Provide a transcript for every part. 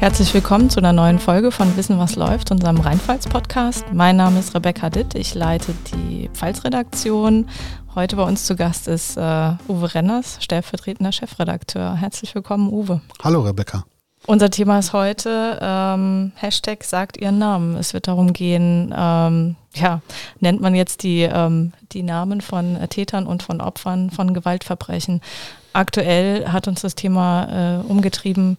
Herzlich willkommen zu einer neuen Folge von Wissen, was läuft, unserem Rheinpfalz-Podcast. Mein Name ist Rebecca Ditt, ich leite die Pfalz-Redaktion. Heute bei uns zu Gast ist äh, Uwe Renners, stellvertretender Chefredakteur. Herzlich willkommen, Uwe. Hallo, Rebecca. Unser Thema ist heute ähm, Hashtag sagt Ihren Namen. Es wird darum gehen, ähm, ja, nennt man jetzt die, ähm, die Namen von Tätern und von Opfern von Gewaltverbrechen. Aktuell hat uns das Thema äh, umgetrieben,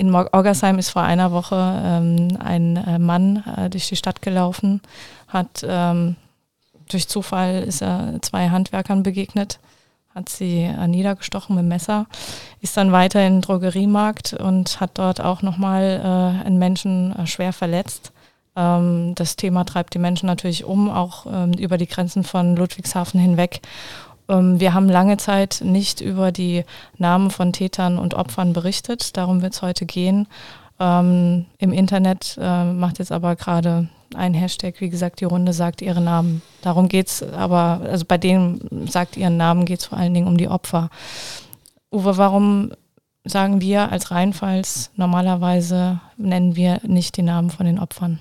in Orgersheim ist vor einer Woche ähm, ein äh, Mann äh, durch die Stadt gelaufen, hat ähm, durch Zufall ist er zwei Handwerkern begegnet, hat sie äh, niedergestochen mit dem Messer, ist dann weiter in den Drogeriemarkt und hat dort auch nochmal äh, einen Menschen äh, schwer verletzt. Ähm, das Thema treibt die Menschen natürlich um, auch ähm, über die Grenzen von Ludwigshafen hinweg. Ähm, wir haben lange Zeit nicht über die Namen von Tätern und Opfern berichtet. Darum wird es heute gehen. Ähm, Im Internet äh, macht jetzt aber gerade ein Hashtag, wie gesagt, die Runde sagt ihre Namen. Darum geht es aber, also bei denen sagt ihren Namen geht es vor allen Dingen um die Opfer. Uwe, warum sagen wir als Rheinpfalz normalerweise nennen wir nicht die Namen von den Opfern?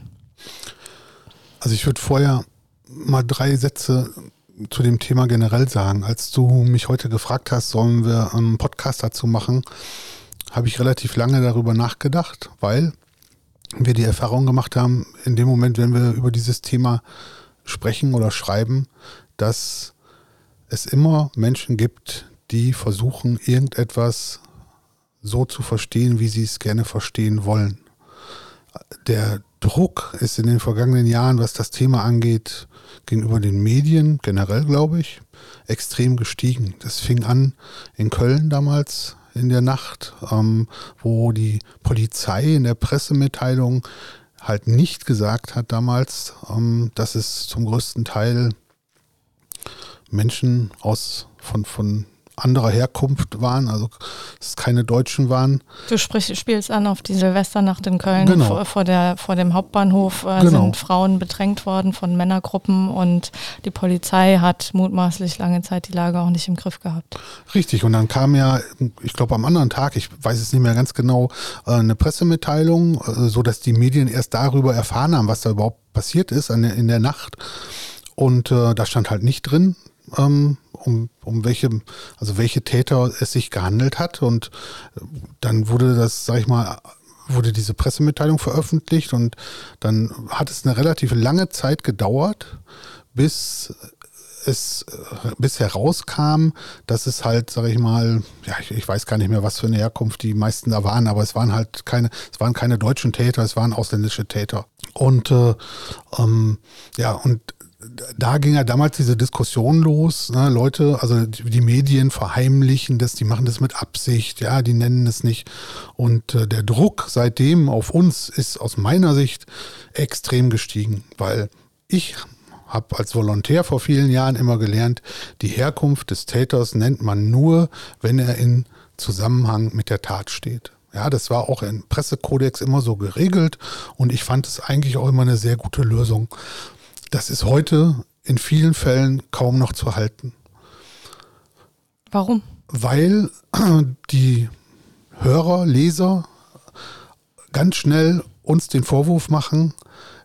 Also ich würde vorher mal drei Sätze zu dem Thema generell sagen. Als du mich heute gefragt hast, sollen wir einen Podcast dazu machen, habe ich relativ lange darüber nachgedacht, weil wir die Erfahrung gemacht haben, in dem Moment, wenn wir über dieses Thema sprechen oder schreiben, dass es immer Menschen gibt, die versuchen, irgendetwas so zu verstehen, wie sie es gerne verstehen wollen. Der Druck ist in den vergangenen Jahren, was das Thema angeht, gegenüber den Medien generell, glaube ich, extrem gestiegen. Das fing an in Köln damals in der Nacht, ähm, wo die Polizei in der Pressemitteilung halt nicht gesagt hat damals, ähm, dass es zum größten Teil Menschen aus von, von anderer Herkunft waren, also es keine Deutschen waren. Du sprich, spielst an auf die Silvesternacht in Köln. Genau. Vor, vor, der, vor dem Hauptbahnhof äh, genau. sind Frauen bedrängt worden von Männergruppen und die Polizei hat mutmaßlich lange Zeit die Lage auch nicht im Griff gehabt. Richtig, und dann kam ja, ich glaube am anderen Tag, ich weiß es nicht mehr ganz genau, äh, eine Pressemitteilung, äh, so dass die Medien erst darüber erfahren haben, was da überhaupt passiert ist in der Nacht. Und äh, da stand halt nicht drin, ähm, um, um welche, also welche Täter es sich gehandelt hat. Und äh, dann wurde das, sag ich mal, wurde diese Pressemitteilung veröffentlicht und dann hat es eine relativ lange Zeit gedauert, bis es bis herauskam, dass es halt, sag ich mal, ja, ich, ich, weiß gar nicht mehr, was für eine Herkunft die meisten da waren, aber es waren halt keine, es waren keine deutschen Täter, es waren ausländische Täter. Und äh, ähm, ja, und da ging ja damals diese Diskussion los. Ne? Leute, also die Medien verheimlichen das, die machen das mit Absicht, ja, die nennen es nicht. Und äh, der Druck seitdem auf uns ist aus meiner Sicht extrem gestiegen, weil ich habe als Volontär vor vielen Jahren immer gelernt, die Herkunft des Täters nennt man nur, wenn er in Zusammenhang mit der Tat steht. Ja, das war auch im Pressekodex immer so geregelt und ich fand es eigentlich auch immer eine sehr gute Lösung. Das ist heute in vielen Fällen kaum noch zu halten. Warum? Weil die Hörer, Leser ganz schnell uns den Vorwurf machen,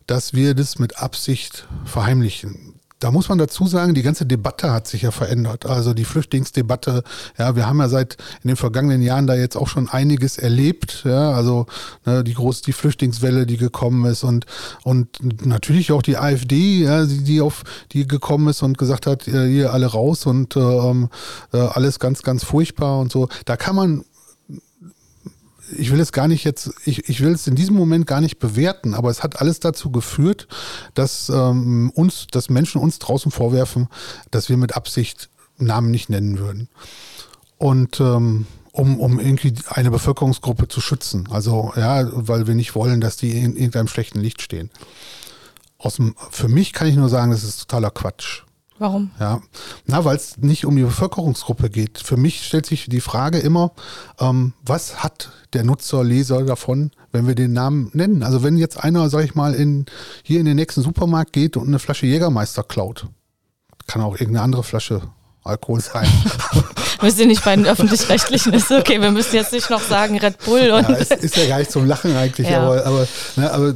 dass wir das mit Absicht verheimlichen. Da muss man dazu sagen, die ganze Debatte hat sich ja verändert. Also die Flüchtlingsdebatte, ja, wir haben ja seit in den vergangenen Jahren da jetzt auch schon einiges erlebt. Ja, also ne, die große, die Flüchtlingswelle, die gekommen ist und und natürlich auch die AfD, ja, die, die auf die gekommen ist und gesagt hat, hier alle raus und ähm, äh, alles ganz, ganz furchtbar und so. Da kann man ich will es gar nicht jetzt, ich, ich will es in diesem Moment gar nicht bewerten, aber es hat alles dazu geführt, dass ähm, uns, dass Menschen uns draußen vorwerfen, dass wir mit Absicht Namen nicht nennen würden. Und ähm, um, um irgendwie eine Bevölkerungsgruppe zu schützen. Also ja, weil wir nicht wollen, dass die in irgendeinem schlechten Licht stehen. Aus dem, für mich kann ich nur sagen, das ist totaler Quatsch. Warum? Ja, na, weil es nicht um die Bevölkerungsgruppe geht. Für mich stellt sich die Frage immer, ähm, was hat der Nutzer, Leser davon, wenn wir den Namen nennen? Also wenn jetzt einer, sag ich mal, in, hier in den nächsten Supermarkt geht und eine Flasche Jägermeister klaut, kann auch irgendeine andere Flasche Alkohol sein. müssen Sie nicht bei den Öffentlich-Rechtlichen, ist okay, wir müssen jetzt nicht noch sagen Red Bull. Und ja, ist ja gar nicht zum Lachen eigentlich, ja. aber, aber, ne, aber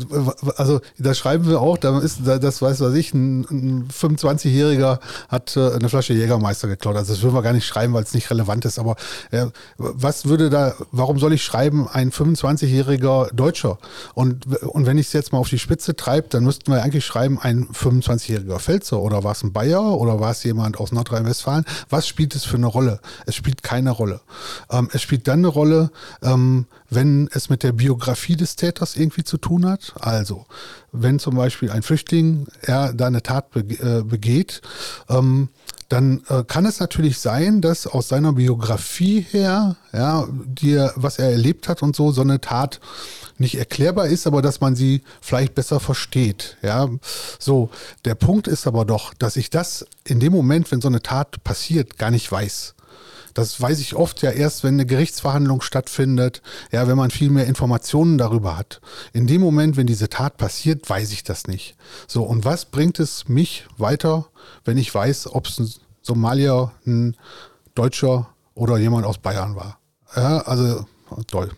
also da schreiben wir auch, da ist, das weiß was ich, ein, ein 25-Jähriger hat äh, eine Flasche Jägermeister geklaut. Also das würden wir gar nicht schreiben, weil es nicht relevant ist. Aber äh, was würde da, warum soll ich schreiben, ein 25-jähriger Deutscher? Und, und wenn ich es jetzt mal auf die Spitze treibe, dann müssten wir eigentlich schreiben, ein 25-jähriger Pfälzer oder war es ein Bayer oder war es jemand aus Nordrhein-Westfalen? Was spielt es für eine Rolle? Es spielt keine Rolle. Ähm, es spielt dann eine Rolle, ähm, wenn es mit der Biografie des Täters irgendwie zu tun hat. Also, wenn zum Beispiel ein Flüchtling er da eine Tat äh, begeht, ähm, dann äh, kann es natürlich sein, dass aus seiner Biografie her, ja, die, was er erlebt hat und so, so eine Tat nicht erklärbar ist, aber dass man sie vielleicht besser versteht. Ja, so. Der Punkt ist aber doch, dass ich das in dem Moment, wenn so eine Tat passiert, gar nicht weiß. Das weiß ich oft ja erst, wenn eine Gerichtsverhandlung stattfindet, ja, wenn man viel mehr Informationen darüber hat. In dem Moment, wenn diese Tat passiert, weiß ich das nicht. So, und was bringt es mich weiter, wenn ich weiß, ob es ein Somalier, ein Deutscher oder jemand aus Bayern war? Ja, also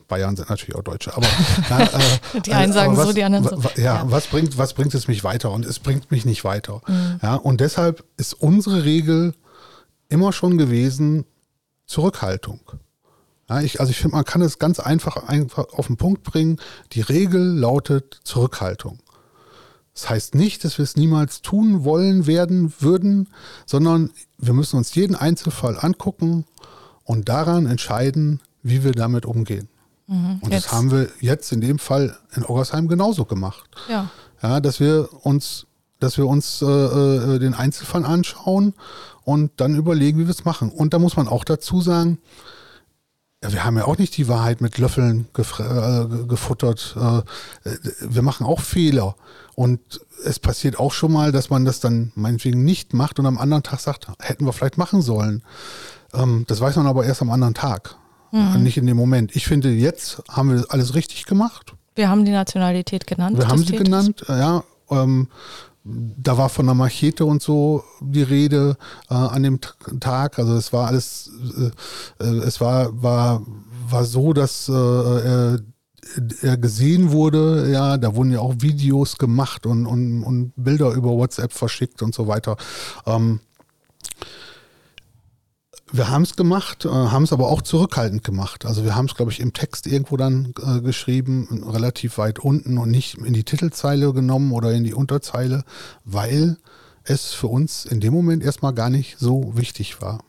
Bayern sind natürlich auch Deutsche, aber na, äh, die einen sagen was, so, die anderen so. Ja, ja, was bringt, was bringt es mich weiter? Und es bringt mich nicht weiter. Mhm. Ja, und deshalb ist unsere Regel immer schon gewesen, Zurückhaltung. Ja, ich, also ich finde, man kann es ganz einfach, einfach auf den Punkt bringen. Die Regel lautet Zurückhaltung. Das heißt nicht, dass wir es niemals tun wollen werden würden, sondern wir müssen uns jeden Einzelfall angucken und daran entscheiden, wie wir damit umgehen. Mhm, und jetzt. das haben wir jetzt in dem Fall in Oggersheim genauso gemacht. Ja. ja dass wir uns, dass wir uns äh, äh den Einzelfall anschauen und dann überlegen, wie wir es machen. Und da muss man auch dazu sagen, ja, wir haben ja auch nicht die Wahrheit mit Löffeln äh, gefuttert. Äh, wir machen auch Fehler. Und es passiert auch schon mal, dass man das dann meinetwegen nicht macht und am anderen Tag sagt, hätten wir vielleicht machen sollen. Ähm, das weiß man aber erst am anderen Tag, mhm. nicht in dem Moment. Ich finde, jetzt haben wir alles richtig gemacht. Wir haben die Nationalität genannt. Wir haben sie Täters. genannt, ja. Ähm, da war von der Machete und so die Rede äh, an dem Tag. Also es war alles, äh, äh, es war, war, war so, dass äh, er, er gesehen wurde, ja, da wurden ja auch Videos gemacht und, und, und Bilder über WhatsApp verschickt und so weiter. Ähm, wir haben es gemacht, äh, haben es aber auch zurückhaltend gemacht. Also wir haben es, glaube ich, im Text irgendwo dann äh, geschrieben, relativ weit unten und nicht in die Titelzeile genommen oder in die Unterzeile, weil es für uns in dem Moment erstmal gar nicht so wichtig war.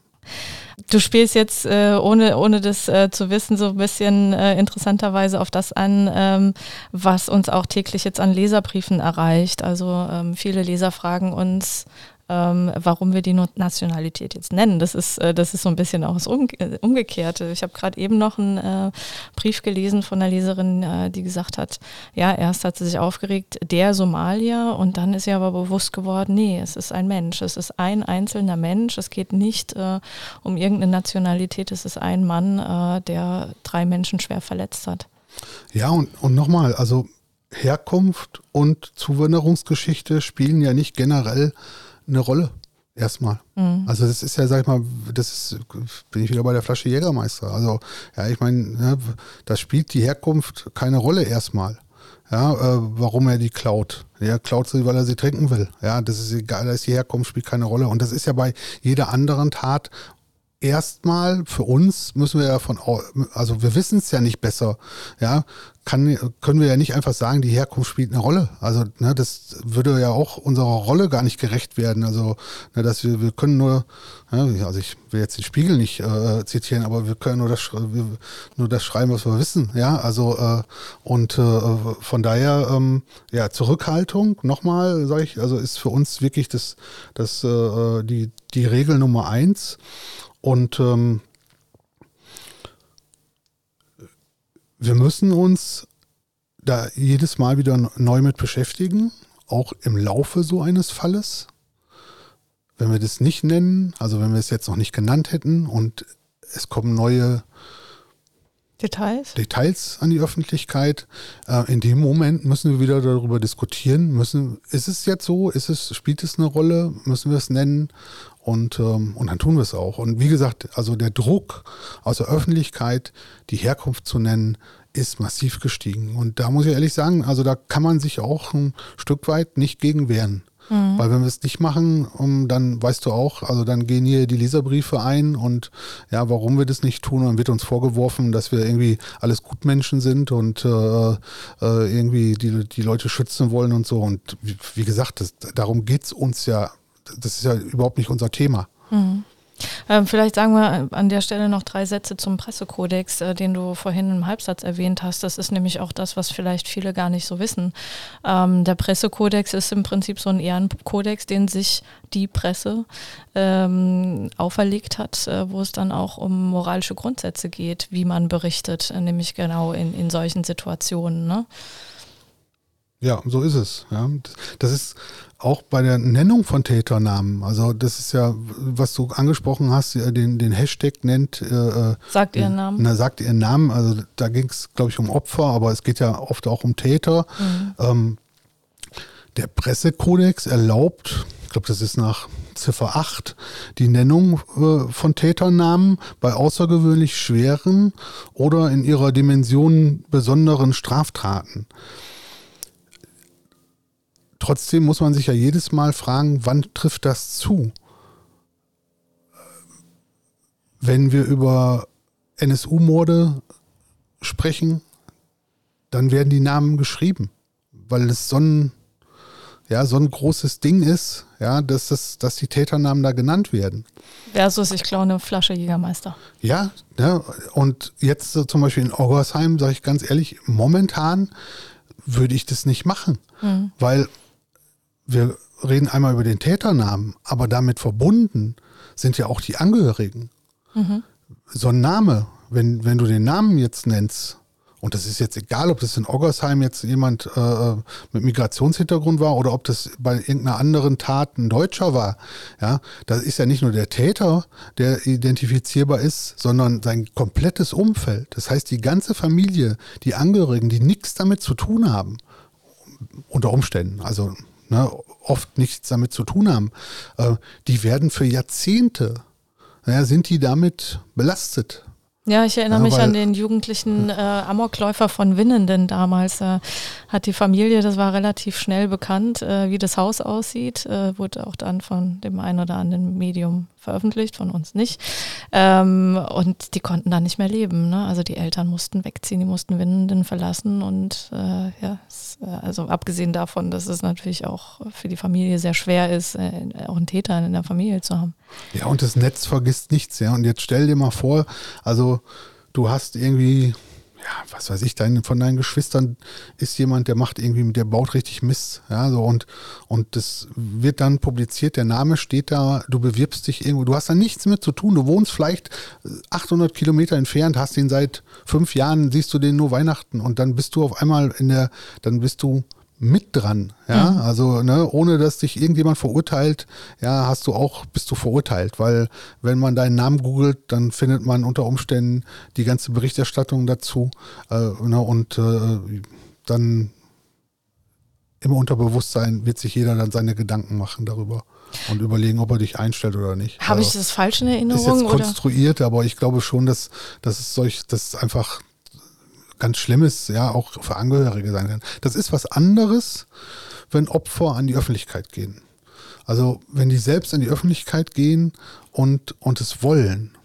Du spielst jetzt, äh, ohne, ohne das äh, zu wissen, so ein bisschen äh, interessanterweise auf das an, ähm, was uns auch täglich jetzt an Leserbriefen erreicht. Also ähm, viele Leser fragen uns, ähm, warum wir die Nationalität jetzt nennen. Das ist, äh, das ist so ein bisschen auch das äh, Umgekehrte. Ich habe gerade eben noch einen äh, Brief gelesen von einer Leserin, äh, die gesagt hat, ja, erst hat sie sich aufgeregt, der Somalier, und dann ist ihr aber bewusst geworden, nee, es ist ein Mensch, es ist ein einzelner Mensch, es geht nicht äh, um irgendeine Nationalität, es ist ein Mann, äh, der drei Menschen schwer verletzt hat. Ja, und, und nochmal, also Herkunft und Zuwanderungsgeschichte spielen ja nicht generell eine Rolle. Erstmal. Mhm. Also das ist ja, sag ich mal, das ist, bin ich wieder bei der Flasche Jägermeister. Also, ja, ich meine, ne, da spielt die Herkunft keine Rolle erstmal. Ja, äh, warum er die klaut. Er klaut sie, weil er sie trinken will. Ja, das ist egal, da ist die Herkunft, spielt keine Rolle. Und das ist ja bei jeder anderen Tat erstmal für uns müssen wir ja von, also wir wissen es ja nicht besser, ja, kann, können wir ja nicht einfach sagen, die Herkunft spielt eine Rolle. Also ne, das würde ja auch unserer Rolle gar nicht gerecht werden. Also ne, dass wir, wir können nur, ja, also ich will jetzt den Spiegel nicht äh, zitieren, aber wir können nur das, nur das schreiben, was wir wissen. Ja, also äh, und äh, von daher ähm, ja Zurückhaltung nochmal, sage ich, also ist für uns wirklich das, das äh, die die Regel Nummer eins. Und ähm, wir müssen uns da jedes Mal wieder neu mit beschäftigen, auch im Laufe so eines Falles. Wenn wir das nicht nennen, also wenn wir es jetzt noch nicht genannt hätten und es kommen neue Details? Details an die Öffentlichkeit. Äh, in dem Moment müssen wir wieder darüber diskutieren. Müssen, ist es jetzt so? Ist es, spielt es eine Rolle? Müssen wir es nennen? Und, ähm, und dann tun wir es auch. Und wie gesagt, also der Druck aus der Öffentlichkeit, die Herkunft zu nennen, ist massiv gestiegen. Und da muss ich ehrlich sagen, also da kann man sich auch ein Stück weit nicht gegen wehren. Mhm. Weil wenn wir es nicht machen, um, dann weißt du auch, also dann gehen hier die Leserbriefe ein und ja, warum wir das nicht tun, dann wird uns vorgeworfen, dass wir irgendwie alles Gutmenschen sind und äh, äh, irgendwie die, die Leute schützen wollen und so. Und wie, wie gesagt, das, darum geht es uns ja, das ist ja überhaupt nicht unser Thema. Mhm. Ähm, vielleicht sagen wir an der Stelle noch drei Sätze zum Pressekodex, äh, den du vorhin im Halbsatz erwähnt hast. Das ist nämlich auch das, was vielleicht viele gar nicht so wissen. Ähm, der Pressekodex ist im Prinzip so ein Ehrenkodex, den sich die Presse ähm, auferlegt hat, äh, wo es dann auch um moralische Grundsätze geht, wie man berichtet, äh, nämlich genau in, in solchen Situationen. Ne? Ja, so ist es. Ja. Das ist auch bei der Nennung von Täternamen. Also das ist ja, was du angesprochen hast, den, den Hashtag nennt. Äh, äh sagt ihren Namen. Na, sagt ihren Namen. Also da ging es, glaube ich, um Opfer, aber es geht ja oft auch um Täter. Mhm. Ähm, der Pressekodex erlaubt, ich glaube, das ist nach Ziffer 8, die Nennung äh, von Täternamen bei außergewöhnlich schweren oder in ihrer Dimension besonderen Straftaten. Trotzdem muss man sich ja jedes Mal fragen, wann trifft das zu? Wenn wir über NSU-Morde sprechen, dann werden die Namen geschrieben, weil es so ein, ja, so ein großes Ding ist, ja, dass, das, dass die Täternamen da genannt werden. Versus, ich klaue eine Flasche Jägermeister. Ja, ja und jetzt so zum Beispiel in Oggersheim, sage ich ganz ehrlich, momentan würde ich das nicht machen, mhm. weil wir reden einmal über den Täternamen, aber damit verbunden sind ja auch die Angehörigen. Mhm. So ein Name, wenn, wenn du den Namen jetzt nennst, und das ist jetzt egal, ob das in Oggersheim jetzt jemand äh, mit Migrationshintergrund war oder ob das bei irgendeiner anderen Tat ein Deutscher war. Ja, das ist ja nicht nur der Täter, der identifizierbar ist, sondern sein komplettes Umfeld. Das heißt, die ganze Familie, die Angehörigen, die nichts damit zu tun haben, unter Umständen. Also ne, oft nichts damit zu tun haben, äh, die werden für Jahrzehnte, naja, sind die damit belastet. Ja, ich erinnere ja, mich an den jugendlichen äh, Amokläufer von Winnenden damals. Äh, hat die Familie, das war relativ schnell bekannt, äh, wie das Haus aussieht, äh, wurde auch dann von dem einen oder anderen Medium veröffentlicht, von uns nicht. Ähm, und die konnten da nicht mehr leben. Ne? Also die Eltern mussten wegziehen, die mussten Winnenden verlassen und äh, ja, äh, also abgesehen davon, dass es natürlich auch für die Familie sehr schwer ist, äh, auch einen Täter in der Familie zu haben. Ja, und das Netz vergisst nichts, ja. Und jetzt stell dir mal vor, also du hast irgendwie ja, was weiß ich, dein, von deinen Geschwistern ist jemand, der macht irgendwie, der baut richtig Mist, ja, so und, und das wird dann publiziert, der Name steht da, du bewirbst dich irgendwo, du hast da nichts mit zu tun, du wohnst vielleicht 800 Kilometer entfernt, hast ihn seit fünf Jahren, siehst du den nur Weihnachten und dann bist du auf einmal in der, dann bist du mit dran. Ja, mhm. also ne, ohne dass dich irgendjemand verurteilt, ja, hast du auch, bist du verurteilt, weil wenn man deinen Namen googelt, dann findet man unter Umständen die ganze Berichterstattung dazu äh, ne, und äh, dann im Unterbewusstsein wird sich jeder dann seine Gedanken machen darüber und überlegen, ob er dich einstellt oder nicht. Habe also, ich das falsch in Erinnerung? Ist jetzt konstruiert, oder? aber ich glaube schon, dass, dass es solch, dass einfach ganz Schlimmes, ja, auch für Angehörige sein kann. Das ist was anderes, wenn Opfer an die Öffentlichkeit gehen. Also wenn die selbst an die Öffentlichkeit gehen und, und es wollen.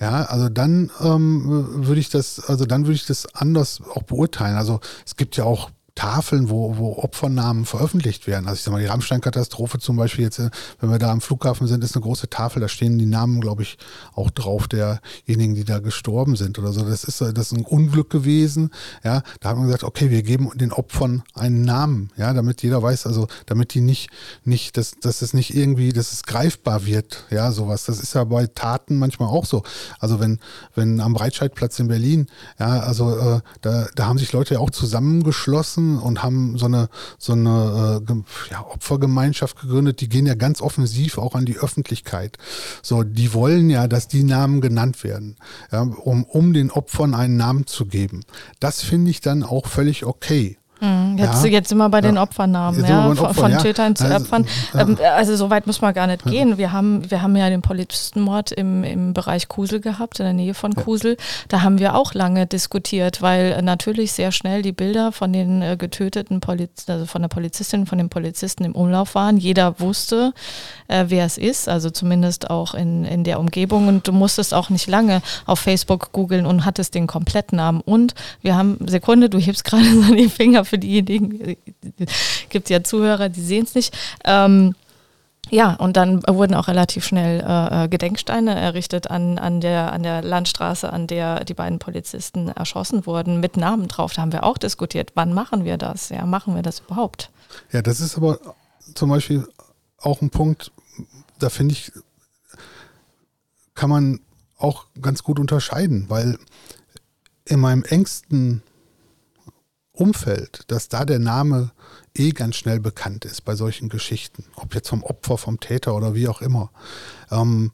Ja, also dann ähm, würde ich das, also dann würde ich das anders auch beurteilen. Also es gibt ja auch Tafeln, wo, wo Opfernamen veröffentlicht werden. Also ich sag mal, die Rammstein-Katastrophe zum Beispiel jetzt, äh, wenn wir da am Flughafen sind, ist eine große Tafel, da stehen die Namen, glaube ich, auch drauf derjenigen, die da gestorben sind oder so. Das ist, das ist ein Unglück gewesen. Ja, da haben wir gesagt, okay, wir geben den Opfern einen Namen, ja, damit jeder weiß, also damit die nicht, nicht, dass, dass es nicht irgendwie, dass es greifbar wird, ja, sowas. Das ist ja bei Taten manchmal auch so. Also wenn, wenn am Breitscheidplatz in Berlin, ja, also äh, da, da haben sich Leute ja auch zusammengeschlossen Straßen und haben so eine, so eine äh, ja, Opfergemeinschaft gegründet. Die gehen ja ganz offensiv auch an die Öffentlichkeit. So, die wollen ja, dass die Namen genannt werden, ja, um, um den Opfern einen Namen zu geben. Das finde ich dann auch völlig okay. Mhm, jetzt, ja, jetzt sind wir bei den Opfernamen, ja, Opfer, von, ja. Tätern zu also, Opfern. Ähm, also so weit muss man gar nicht gehen. Wir haben, wir haben ja den Polizistenmord im, im Bereich Kusel gehabt, in der Nähe von Kusel. Da haben wir auch lange diskutiert, weil natürlich sehr schnell die Bilder von den äh, getöteten Polizisten, also von der Polizistin, von den Polizisten im Umlauf waren. Jeder wusste, äh, wer es ist, also zumindest auch in, in der Umgebung. Und du musstest auch nicht lange auf Facebook googeln und hattest den Komplettnamen. Und wir haben, Sekunde, du hebst gerade so die Finger für diejenigen, gibt ja Zuhörer, die sehen es nicht. Ähm, ja, und dann wurden auch relativ schnell äh, äh, Gedenksteine errichtet an, an, der, an der Landstraße, an der die beiden Polizisten erschossen wurden, mit Namen drauf. Da haben wir auch diskutiert, wann machen wir das? Ja, machen wir das überhaupt? Ja, das ist aber zum Beispiel auch ein Punkt, da finde ich, kann man auch ganz gut unterscheiden, weil in meinem engsten Umfeld, dass da der Name eh ganz schnell bekannt ist bei solchen Geschichten, ob jetzt vom Opfer, vom Täter oder wie auch immer. Ähm,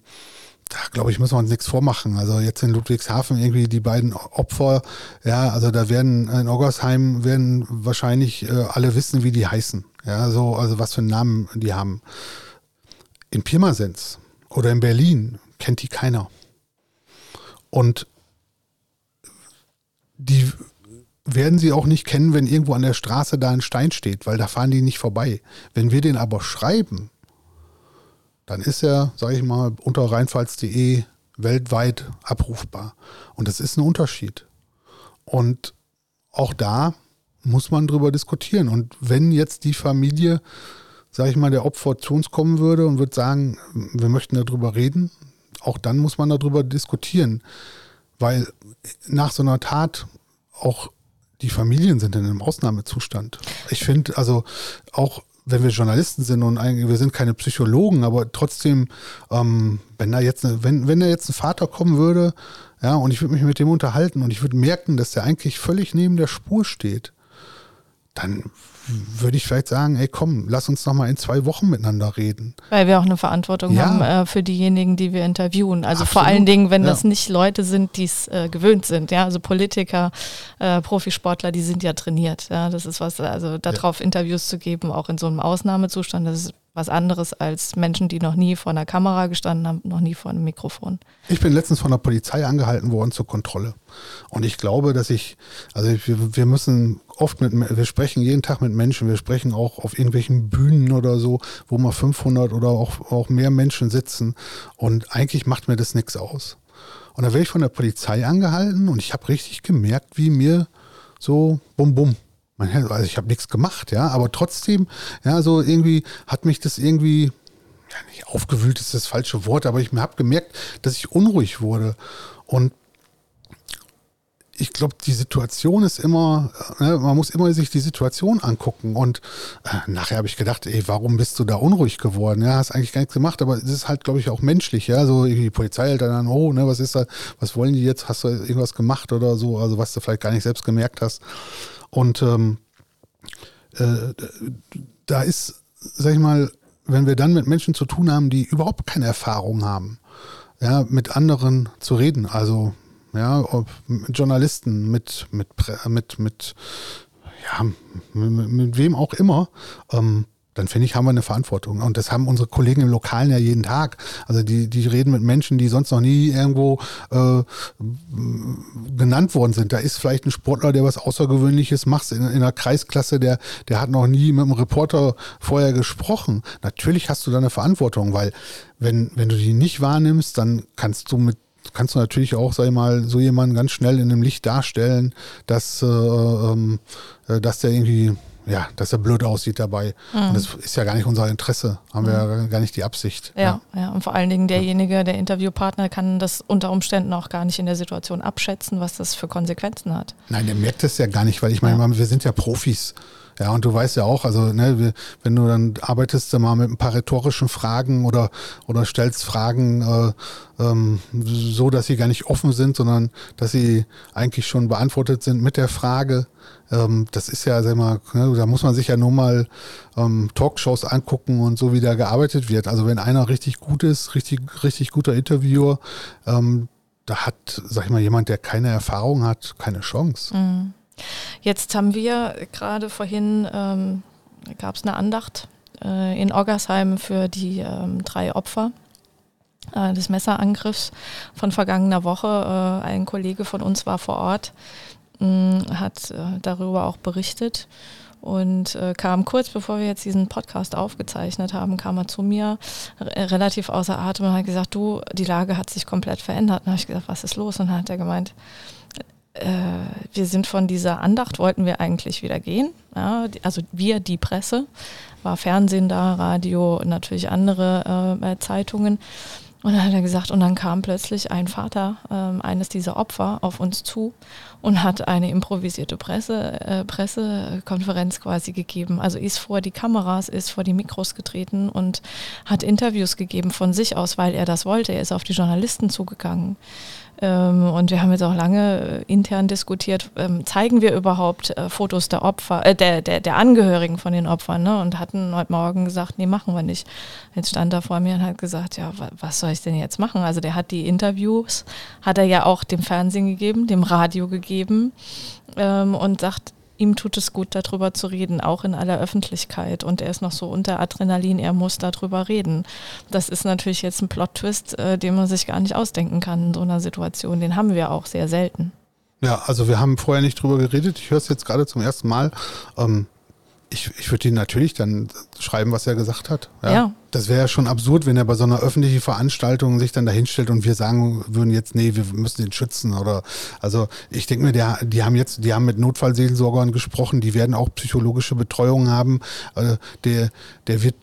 da glaube ich, müssen wir uns nichts vormachen. Also jetzt in Ludwigshafen irgendwie die beiden Opfer, ja, also da werden in Oggersheim werden wahrscheinlich äh, alle wissen, wie die heißen. Ja, so, also was für einen Namen die haben. In Pirmasens oder in Berlin kennt die keiner. Und die werden sie auch nicht kennen, wenn irgendwo an der Straße da ein Stein steht, weil da fahren die nicht vorbei. Wenn wir den aber schreiben, dann ist er, sage ich mal, unter rheinpfalz.de weltweit abrufbar. Und das ist ein Unterschied. Und auch da muss man drüber diskutieren. Und wenn jetzt die Familie, sage ich mal, der Opfer zu uns kommen würde und würde sagen, wir möchten darüber reden, auch dann muss man darüber diskutieren. Weil nach so einer Tat auch die Familien sind in einem Ausnahmezustand. Ich finde, also auch wenn wir Journalisten sind und eigentlich, wir sind keine Psychologen, aber trotzdem, ähm, wenn da jetzt, wenn, wenn da jetzt ein Vater kommen würde, ja, und ich würde mich mit dem unterhalten und ich würde merken, dass der eigentlich völlig neben der Spur steht, dann würde ich vielleicht sagen, ey komm, lass uns noch mal in zwei Wochen miteinander reden. Weil wir auch eine Verantwortung ja. haben äh, für diejenigen, die wir interviewen. Also Absolut. vor allen Dingen, wenn ja. das nicht Leute sind, die es äh, gewöhnt sind. Ja, also Politiker, äh, Profisportler, die sind ja trainiert. Ja, das ist was, also darauf ja. Interviews zu geben, auch in so einem Ausnahmezustand, das ist was anderes als Menschen, die noch nie vor einer Kamera gestanden haben, noch nie vor einem Mikrofon. Ich bin letztens von der Polizei angehalten worden zur Kontrolle. Und ich glaube, dass ich, also wir, wir müssen oft mit, wir sprechen jeden Tag mit Menschen, wir sprechen auch auf irgendwelchen Bühnen oder so, wo mal 500 oder auch, auch mehr Menschen sitzen. Und eigentlich macht mir das nichts aus. Und da werde ich von der Polizei angehalten und ich habe richtig gemerkt, wie mir so bum bum also ich habe nichts gemacht, ja, aber trotzdem, ja, so irgendwie hat mich das irgendwie, ja, nicht aufgewühlt ist das falsche Wort, aber ich habe gemerkt, dass ich unruhig wurde. Und ich glaube, die Situation ist immer, ne, man muss immer sich die Situation angucken. Und äh, nachher habe ich gedacht, ey, warum bist du da unruhig geworden? Ja, hast eigentlich gar nichts gemacht, aber es ist halt, glaube ich, auch menschlich. Ja, so die Polizei hält dann an, oh, ne, was ist da, was wollen die jetzt? Hast du irgendwas gemacht oder so? Also was du vielleicht gar nicht selbst gemerkt hast. Und ähm, äh, da ist, sag ich mal, wenn wir dann mit Menschen zu tun haben, die überhaupt keine Erfahrung haben, ja, mit anderen zu reden, also ja, mit Journalisten, mit, mit, mit, mit, ja, mit, mit wem auch immer, ähm, dann finde ich, haben wir eine Verantwortung. Und das haben unsere Kollegen im Lokalen ja jeden Tag. Also die, die reden mit Menschen, die sonst noch nie irgendwo äh, genannt worden sind. Da ist vielleicht ein Sportler, der was Außergewöhnliches macht in, in einer Kreisklasse, der, der hat noch nie mit einem Reporter vorher gesprochen. Natürlich hast du da eine Verantwortung, weil wenn, wenn du die nicht wahrnimmst, dann kannst du mit kannst du natürlich auch, sag ich mal, so jemanden ganz schnell in einem Licht darstellen, dass, äh, ähm, äh, dass der irgendwie ja, dass er blöd aussieht dabei. Mhm. Und das ist ja gar nicht unser Interesse, haben wir ja gar nicht die Absicht. Ja, ja, ja, und vor allen Dingen derjenige, der Interviewpartner, kann das unter Umständen auch gar nicht in der Situation abschätzen, was das für Konsequenzen hat. Nein, der merkt das ja gar nicht, weil ich meine, ja. wir sind ja Profis. Ja, und du weißt ja auch, also ne, wenn du dann arbeitest du mal mit ein paar rhetorischen Fragen oder, oder stellst Fragen äh, ähm, so, dass sie gar nicht offen sind, sondern dass sie eigentlich schon beantwortet sind mit der Frage. Ähm, das ist ja, sag mal, ne, da muss man sich ja nur mal ähm, Talkshows angucken und so, wie da gearbeitet wird. Also wenn einer richtig gut ist, richtig, richtig guter Interviewer, ähm, da hat, sag ich mal, jemand, der keine Erfahrung hat, keine Chance. Mhm. Jetzt haben wir gerade vorhin, ähm, gab es eine Andacht äh, in Oggersheim für die ähm, drei Opfer äh, des Messerangriffs von vergangener Woche. Äh, ein Kollege von uns war vor Ort, mh, hat äh, darüber auch berichtet und äh, kam kurz bevor wir jetzt diesen Podcast aufgezeichnet haben, kam er zu mir relativ außer Atem und hat gesagt, du, die Lage hat sich komplett verändert. Und habe ich gesagt, was ist los? Und dann hat er gemeint, äh, wir sind von dieser Andacht, wollten wir eigentlich wieder gehen. Ja, also wir, die Presse, war Fernsehen da, Radio und natürlich andere äh, Zeitungen. Und dann hat er gesagt, und dann kam plötzlich ein Vater ähm, eines dieser Opfer auf uns zu und hat eine improvisierte Presse, äh, Pressekonferenz quasi gegeben. Also ist vor die Kameras, ist vor die Mikros getreten und hat Interviews gegeben von sich aus, weil er das wollte. Er ist auf die Journalisten zugegangen. Ähm, und wir haben jetzt auch lange äh, intern diskutiert, ähm, zeigen wir überhaupt äh, Fotos der Opfer, äh, der, der, der Angehörigen von den Opfern, ne? Und hatten heute Morgen gesagt, nee, machen wir nicht. Jetzt stand er vor mir und hat gesagt, ja, was soll ich denn jetzt machen? Also der hat die Interviews, hat er ja auch dem Fernsehen gegeben, dem Radio gegeben ähm, und sagt, ihm tut es gut, darüber zu reden, auch in aller Öffentlichkeit. Und er ist noch so unter Adrenalin, er muss darüber reden. Das ist natürlich jetzt ein Plot-Twist, äh, den man sich gar nicht ausdenken kann in so einer Situation. Den haben wir auch sehr selten. Ja, also wir haben vorher nicht drüber geredet. Ich höre es jetzt gerade zum ersten Mal. Ähm, ich, ich würde ihn natürlich dann schreiben, was er gesagt hat. Ja. ja. Das wäre ja schon absurd, wenn er bei so einer öffentlichen Veranstaltung sich dann dahinstellt und wir sagen würden jetzt, nee, wir müssen ihn schützen oder also ich denke mir, der, die haben jetzt, die haben mit Notfallseelsorgern gesprochen, die werden auch psychologische Betreuung haben. Also der, der wird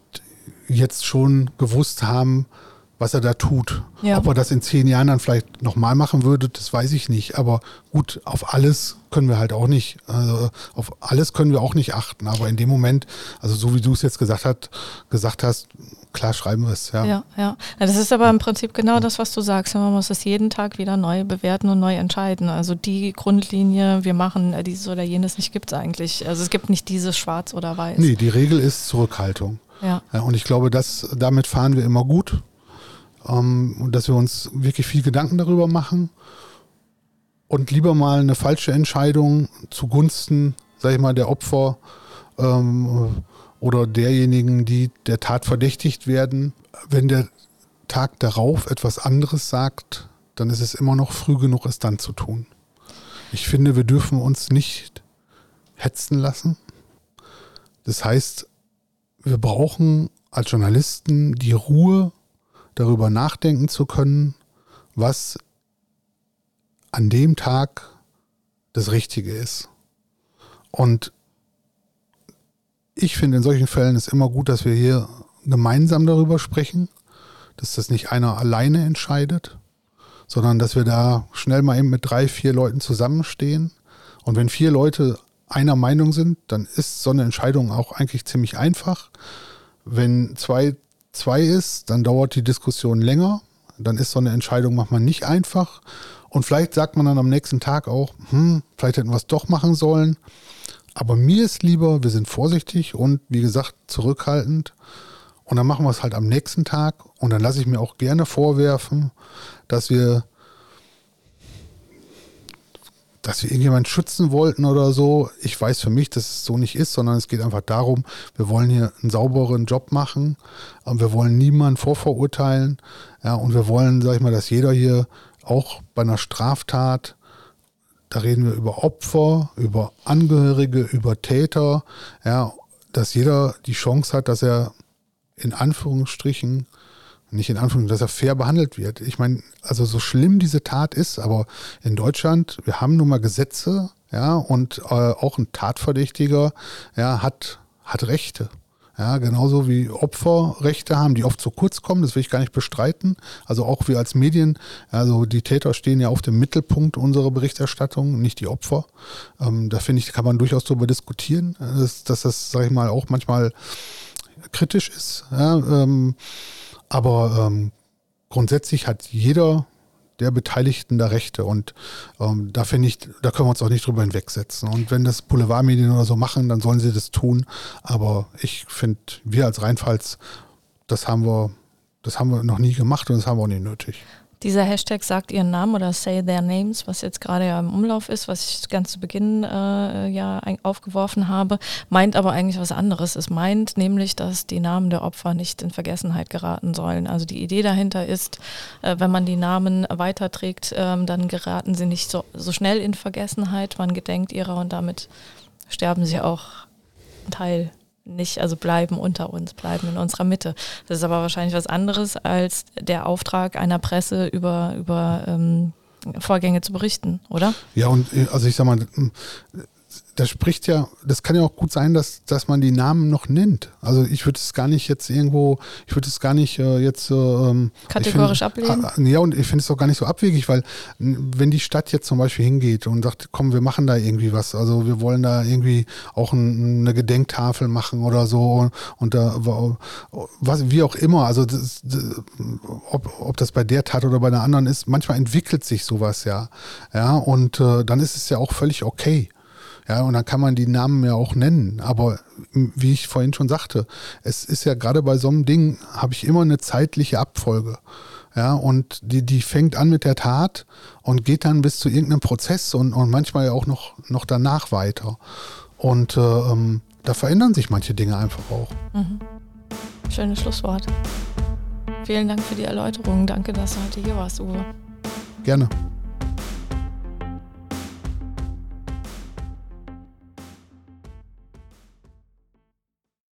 jetzt schon gewusst haben, was er da tut. Ja. Ob er das in zehn Jahren dann vielleicht nochmal machen würde, das weiß ich nicht. Aber gut, auf alles können wir halt auch nicht, also auf alles können wir auch nicht achten. Aber in dem Moment, also so wie du es jetzt gesagt, hat, gesagt hast, klar schreiben wir es, ja. Ja, ja. Das ist aber im Prinzip genau das, was du sagst. Man muss es jeden Tag wieder neu bewerten und neu entscheiden. Also die Grundlinie, wir machen äh, dieses oder jenes nicht, gibt es eigentlich. Also es gibt nicht dieses Schwarz oder Weiß. Nee, die Regel ist Zurückhaltung. Ja. ja und ich glaube, dass damit fahren wir immer gut ähm, dass wir uns wirklich viel Gedanken darüber machen und lieber mal eine falsche Entscheidung zugunsten, sag ich mal, der Opfer ähm, oder derjenigen, die der Tat verdächtigt werden. Wenn der Tag darauf etwas anderes sagt, dann ist es immer noch früh genug, es dann zu tun. Ich finde, wir dürfen uns nicht hetzen lassen. Das heißt, wir brauchen als Journalisten die Ruhe darüber nachdenken zu können, was an dem Tag das Richtige ist. Und ich finde, in solchen Fällen ist immer gut, dass wir hier gemeinsam darüber sprechen, dass das nicht einer alleine entscheidet, sondern dass wir da schnell mal eben mit drei, vier Leuten zusammenstehen. Und wenn vier Leute einer Meinung sind, dann ist so eine Entscheidung auch eigentlich ziemlich einfach. Wenn zwei zwei ist, dann dauert die Diskussion länger. Dann ist so eine Entscheidung manchmal nicht einfach. Und vielleicht sagt man dann am nächsten Tag auch, hm, vielleicht hätten wir es doch machen sollen. Aber mir ist lieber, wir sind vorsichtig und wie gesagt zurückhaltend. Und dann machen wir es halt am nächsten Tag. Und dann lasse ich mir auch gerne vorwerfen, dass wir dass wir irgendjemanden schützen wollten oder so. Ich weiß für mich, dass es so nicht ist, sondern es geht einfach darum, wir wollen hier einen sauberen Job machen. Wir wollen niemanden vorverurteilen. Ja, und wir wollen, sag ich mal, dass jeder hier auch bei einer Straftat, da reden wir über Opfer, über Angehörige, über Täter, ja, dass jeder die Chance hat, dass er in Anführungsstrichen nicht in Anführungszeichen, dass er fair behandelt wird. Ich meine, also so schlimm diese Tat ist, aber in Deutschland, wir haben nun mal Gesetze, ja, und äh, auch ein Tatverdächtiger, ja, hat, hat Rechte. Ja, genauso wie Opfer Rechte haben, die oft zu kurz kommen, das will ich gar nicht bestreiten. Also auch wir als Medien, also die Täter stehen ja auf dem Mittelpunkt unserer Berichterstattung, nicht die Opfer. Ähm, da finde ich, kann man durchaus darüber diskutieren, dass, dass das, sage ich mal, auch manchmal kritisch ist. Ja, ähm, aber ähm, grundsätzlich hat jeder der Beteiligten da Rechte und ähm, da finde ich, da können wir uns auch nicht drüber hinwegsetzen. Und wenn das Boulevardmedien oder so machen, dann sollen sie das tun. Aber ich finde, wir als Rheinpfalz, das haben wir, das haben wir noch nie gemacht und das haben wir auch nicht nötig Dieser Hashtag sagt ihren Namen oder say their names, was jetzt gerade ja im Umlauf ist, was ich ganz zu Beginn äh, ja aufgeworfen habe, meint aber eigentlich was anderes. Es meint nämlich, dass die Namen der Opfer nicht in Vergessenheit geraten sollen. Also die Idee dahinter ist, äh, wenn man die Namen weiterträgt, äh, dann geraten sie nicht so, so schnell in Vergessenheit. Man gedenkt ihrer und damit sterben sie auch Teil nicht, also bleiben unter uns, bleiben in unserer Mitte. Das ist aber wahrscheinlich was anderes als der Auftrag einer Presse über, über ähm, Vorgänge zu berichten, oder? Ja, und äh, also ich sag mal, das spricht ja, das kann ja auch gut sein, dass, dass man die Namen noch nennt. Also ich würde es gar nicht jetzt irgendwo, ich würde es gar nicht äh, jetzt ähm, kategorisch find, ablehnen. Äh, ja, und ich finde es auch gar nicht so abwegig, weil wenn die Stadt jetzt zum Beispiel hingeht und sagt, komm, wir machen da irgendwie was, also wir wollen da irgendwie auch ein, eine Gedenktafel machen oder so und, und da was wie auch immer, also das, das, ob, ob das bei der Tat oder bei einer anderen ist, manchmal entwickelt sich sowas ja, ja und äh, dann ist es ja auch völlig okay. Ja, und dann kann man die Namen ja auch nennen. Aber wie ich vorhin schon sagte, es ist ja gerade bei so einem Ding, habe ich immer eine zeitliche Abfolge. Ja, und die, die fängt an mit der Tat und geht dann bis zu irgendeinem Prozess und, und manchmal ja auch noch, noch danach weiter. Und äh, ähm, da verändern sich manche Dinge einfach auch. Mhm. Schönes Schlusswort. Vielen Dank für die Erläuterung. Danke, dass du heute hier warst, Uwe. Gerne.